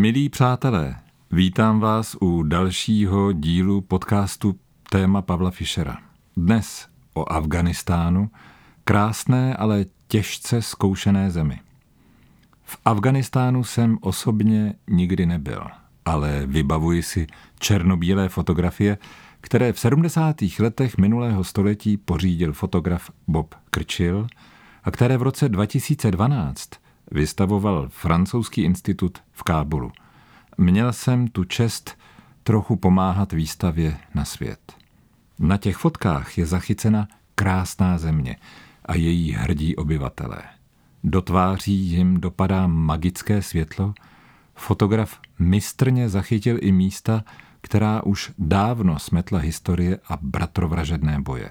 Milí přátelé, vítám vás u dalšího dílu podcastu Téma Pavla Fischera. Dnes o Afganistánu, krásné, ale těžce zkoušené zemi. V Afganistánu jsem osobně nikdy nebyl, ale vybavuji si černobílé fotografie, které v 70. letech minulého století pořídil fotograf Bob Krčil a které v roce 2012 vystavoval francouzský institut v Kábulu. Měl jsem tu čest trochu pomáhat výstavě na svět. Na těch fotkách je zachycena krásná země a její hrdí obyvatelé. Do tváří jim dopadá magické světlo. Fotograf mistrně zachytil i místa, která už dávno smetla historie a bratrovražedné boje.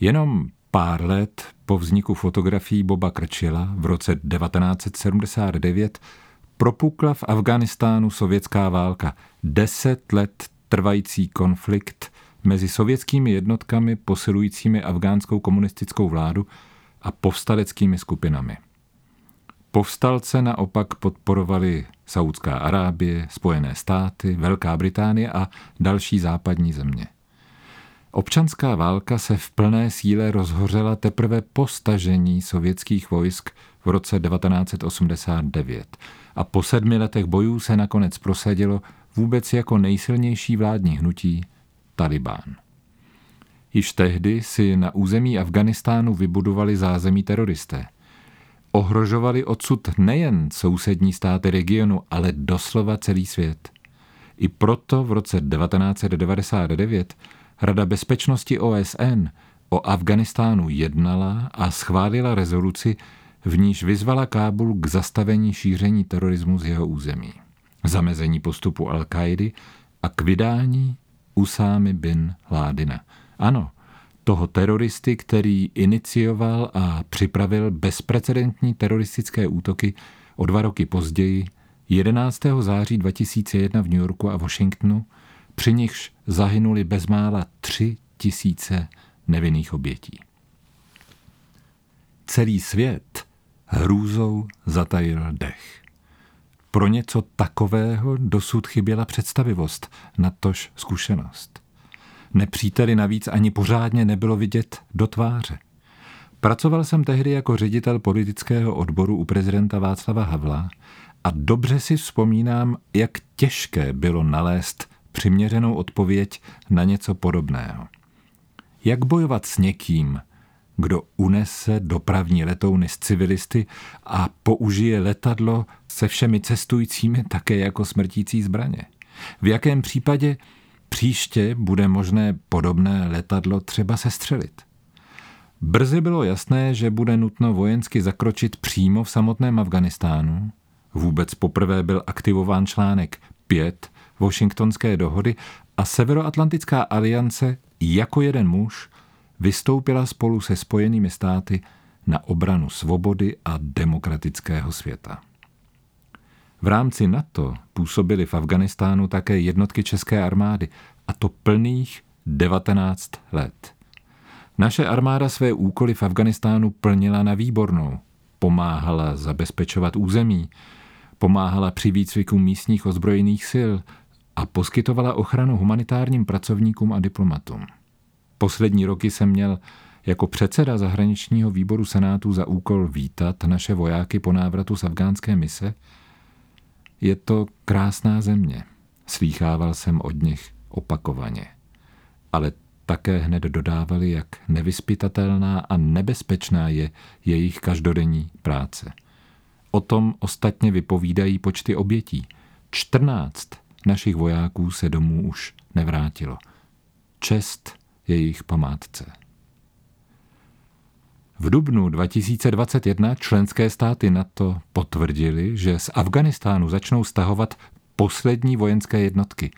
Jenom pár let po vzniku fotografií Boba Krčila v roce 1979 propukla v Afganistánu sovětská válka. Deset let trvající konflikt mezi sovětskými jednotkami posilujícími afgánskou komunistickou vládu a povstaleckými skupinami. Povstalce naopak podporovali Saudská Arábie, Spojené státy, Velká Británie a další západní země. Občanská válka se v plné síle rozhořela teprve po stažení sovětských vojsk v roce 1989 a po sedmi letech bojů se nakonec prosadilo vůbec jako nejsilnější vládní hnutí Talibán. Již tehdy si na území Afganistánu vybudovali zázemí teroristé. Ohrožovali odsud nejen sousední státy regionu, ale doslova celý svět. I proto v roce 1999 Rada bezpečnosti OSN o Afganistánu jednala a schválila rezoluci, v níž vyzvala Kábul k zastavení šíření terorismu z jeho území, zamezení postupu al kaidy a k vydání Usámy bin Ládina. Ano, toho teroristy, který inicioval a připravil bezprecedentní teroristické útoky o dva roky později, 11. září 2001 v New Yorku a Washingtonu, při nichž zahynuli bezmála tři tisíce nevinných obětí. Celý svět hrůzou zatajil dech. Pro něco takového dosud chyběla představivost, natož zkušenost. Nepříteli navíc ani pořádně nebylo vidět do tváře. Pracoval jsem tehdy jako ředitel politického odboru u prezidenta Václava Havla a dobře si vzpomínám, jak těžké bylo nalézt přiměřenou odpověď na něco podobného. Jak bojovat s někým, kdo unese dopravní letouny s civilisty a použije letadlo se všemi cestujícími také jako smrtící zbraně? V jakém případě příště bude možné podobné letadlo třeba sestřelit? Brzy bylo jasné, že bude nutno vojensky zakročit přímo v samotném Afganistánu. Vůbec poprvé byl aktivován článek 5 Washingtonské dohody a Severoatlantická aliance jako jeden muž vystoupila spolu se spojenými státy na obranu svobody a demokratického světa. V rámci NATO působily v Afganistánu také jednotky české armády, a to plných 19 let. Naše armáda své úkoly v Afganistánu plnila na výbornou. Pomáhala zabezpečovat území, pomáhala při výcviku místních ozbrojených sil a poskytovala ochranu humanitárním pracovníkům a diplomatům. Poslední roky jsem měl jako předseda zahraničního výboru Senátu za úkol vítat naše vojáky po návratu z afgánské mise. Je to krásná země, slýchával jsem od nich opakovaně. Ale také hned dodávali, jak nevyspytatelná a nebezpečná je jejich každodenní práce. O tom ostatně vypovídají počty obětí. 14 našich vojáků se domů už nevrátilo. Čest jejich památce. V dubnu 2021 členské státy NATO potvrdili, že z Afganistánu začnou stahovat poslední vojenské jednotky.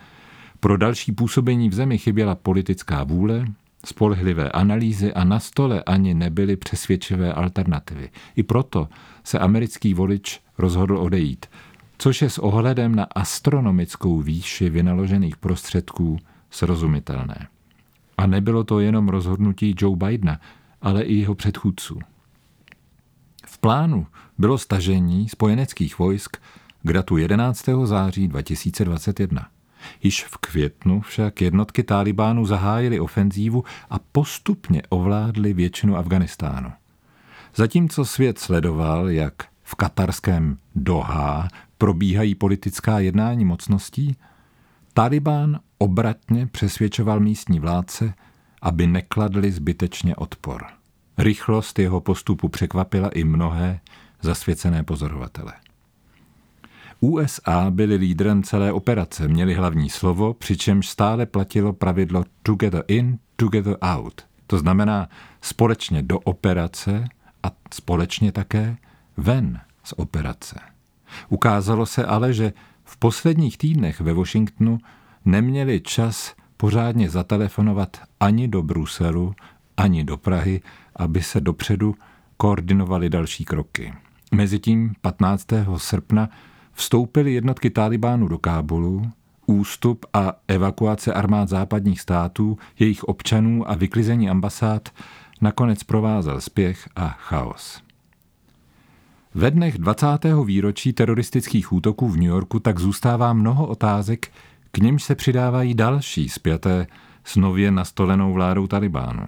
Pro další působení v zemi chyběla politická vůle, spolehlivé analýzy a na stole ani nebyly přesvědčivé alternativy. I proto se americký volič rozhodl odejít – což je s ohledem na astronomickou výši vynaložených prostředků srozumitelné. A nebylo to jenom rozhodnutí Joe Bidena, ale i jeho předchůdců. V plánu bylo stažení spojeneckých vojsk k datu 11. září 2021. Již v květnu však jednotky Talibánu zahájily ofenzívu a postupně ovládly většinu Afganistánu. Zatímco svět sledoval, jak v katarském Doha probíhají politická jednání mocností, Talibán obratně přesvědčoval místní vládce, aby nekladli zbytečně odpor. Rychlost jeho postupu překvapila i mnohé zasvěcené pozorovatele. USA byli lídrem celé operace, měli hlavní slovo, přičemž stále platilo pravidlo together in, together out. To znamená společně do operace a společně také ven z operace. Ukázalo se ale, že v posledních týdnech ve Washingtonu neměli čas pořádně zatelefonovat ani do Bruselu, ani do Prahy, aby se dopředu koordinovaly další kroky. Mezitím 15. srpna vstoupily jednotky Talibánu do Kábulu, ústup a evakuace armád západních států, jejich občanů a vyklizení ambasád nakonec provázel spěch a chaos. Ve dnech 20. výročí teroristických útoků v New Yorku tak zůstává mnoho otázek, k nimž se přidávají další spjaté s nově nastolenou vládou Talibánu.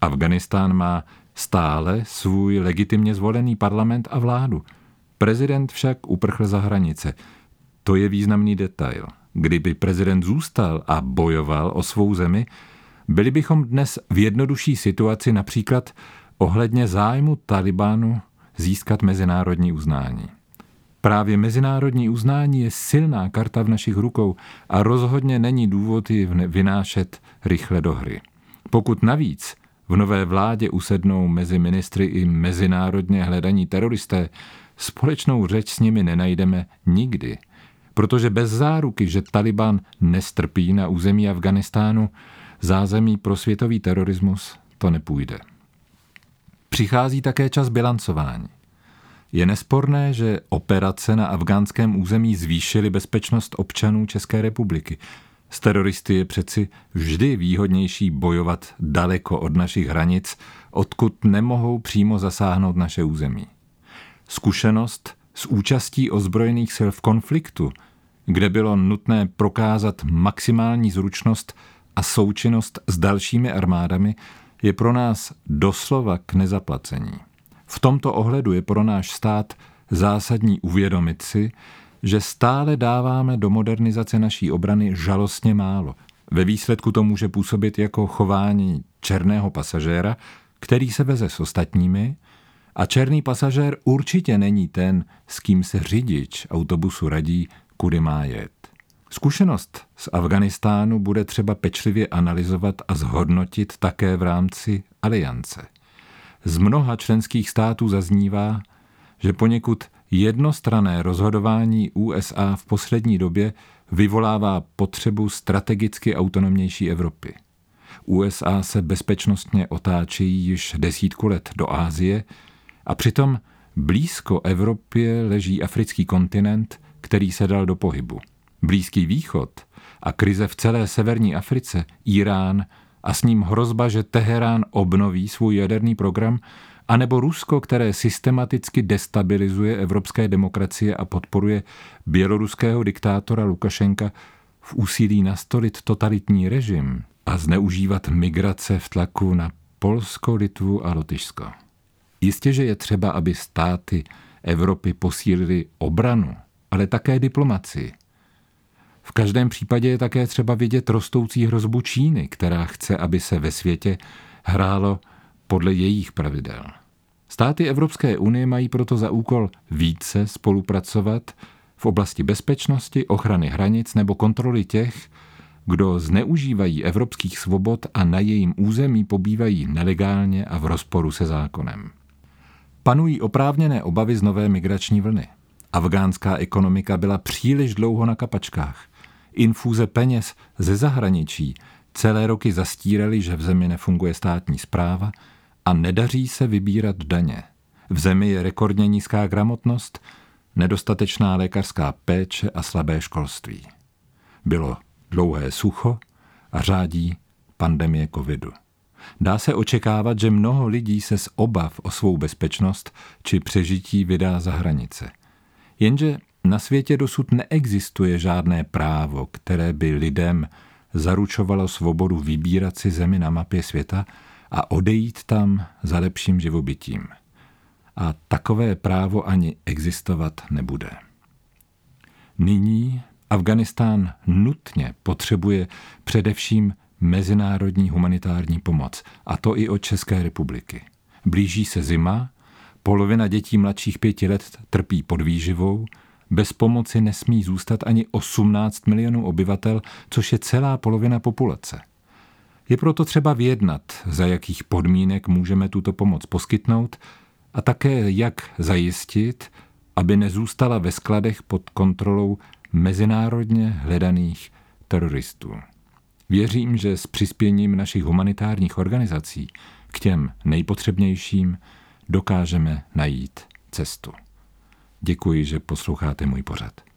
Afganistán má stále svůj legitimně zvolený parlament a vládu. Prezident však uprchl za hranice. To je významný detail. Kdyby prezident zůstal a bojoval o svou zemi, byli bychom dnes v jednodušší situaci například ohledně zájmu Talibánu získat mezinárodní uznání. Právě mezinárodní uznání je silná karta v našich rukou a rozhodně není důvod ji vynášet rychle do hry. Pokud navíc v nové vládě usednou mezi ministry i mezinárodně hledaní teroristé, společnou řeč s nimi nenajdeme nikdy. Protože bez záruky, že Taliban nestrpí na území Afganistánu, zázemí pro světový terorismus, to nepůjde. Přichází také čas bilancování. Je nesporné, že operace na afgánském území zvýšily bezpečnost občanů České republiky. S teroristy je přeci vždy výhodnější bojovat daleko od našich hranic, odkud nemohou přímo zasáhnout naše území. Zkušenost s účastí ozbrojených sil v konfliktu, kde bylo nutné prokázat maximální zručnost a součinnost s dalšími armádami, je pro nás doslova k nezaplacení. V tomto ohledu je pro náš stát zásadní uvědomit si, že stále dáváme do modernizace naší obrany žalostně málo. Ve výsledku to může působit jako chování černého pasažéra, který se veze s ostatními, a černý pasažér určitě není ten, s kým se řidič autobusu radí, kudy má jet. Zkušenost z Afganistánu bude třeba pečlivě analyzovat a zhodnotit také v rámci aliance. Z mnoha členských států zaznívá, že poněkud jednostrané rozhodování USA v poslední době vyvolává potřebu strategicky autonomnější Evropy. USA se bezpečnostně otáčejí již desítku let do Ázie a přitom blízko Evropě leží africký kontinent, který se dal do pohybu. Blízký východ a krize v celé severní Africe, Irán a s ním hrozba, že Teherán obnoví svůj jaderný program, anebo Rusko, které systematicky destabilizuje evropské demokracie a podporuje běloruského diktátora Lukašenka v úsilí nastolit totalitní režim a zneužívat migrace v tlaku na Polsko, Litvu a Lotyšsko. Jistě, že je třeba, aby státy Evropy posílili obranu, ale také diplomacii. V každém případě je také třeba vidět rostoucí hrozbu Číny, která chce, aby se ve světě hrálo podle jejich pravidel. Státy Evropské unie mají proto za úkol více spolupracovat v oblasti bezpečnosti, ochrany hranic nebo kontroly těch, kdo zneužívají evropských svobod a na jejím území pobývají nelegálně a v rozporu se zákonem. Panují oprávněné obavy z nové migrační vlny. Afgánská ekonomika byla příliš dlouho na kapačkách. Infuze peněz ze zahraničí celé roky zastíraly, že v zemi nefunguje státní zpráva a nedaří se vybírat daně. V zemi je rekordně nízká gramotnost, nedostatečná lékařská péče a slabé školství. Bylo dlouhé sucho a řádí pandemie covidu. Dá se očekávat, že mnoho lidí se z obav o svou bezpečnost či přežití vydá za hranice. Jenže Na světě dosud neexistuje žádné právo, které by lidem zaručovalo svobodu vybírat si zemi na mapě světa a odejít tam za lepším živobytím. A takové právo ani existovat nebude. Nyní Afganistán nutně potřebuje především mezinárodní humanitární pomoc, a to i od České republiky. Blíží se zima, polovina dětí mladších pěti let trpí podvýživou, bez pomoci nesmí zůstat ani 18 milionů obyvatel, což je celá polovina populace. Je proto třeba vyjednat, za jakých podmínek můžeme tuto pomoc poskytnout a také jak zajistit, aby nezůstala ve skladech pod kontrolou mezinárodně hledaných teroristů. Věřím, že s přispěním našich humanitárních organizací k těm nejpotřebnějším dokážeme najít cestu. Děkuji, že posloucháte můj pořad.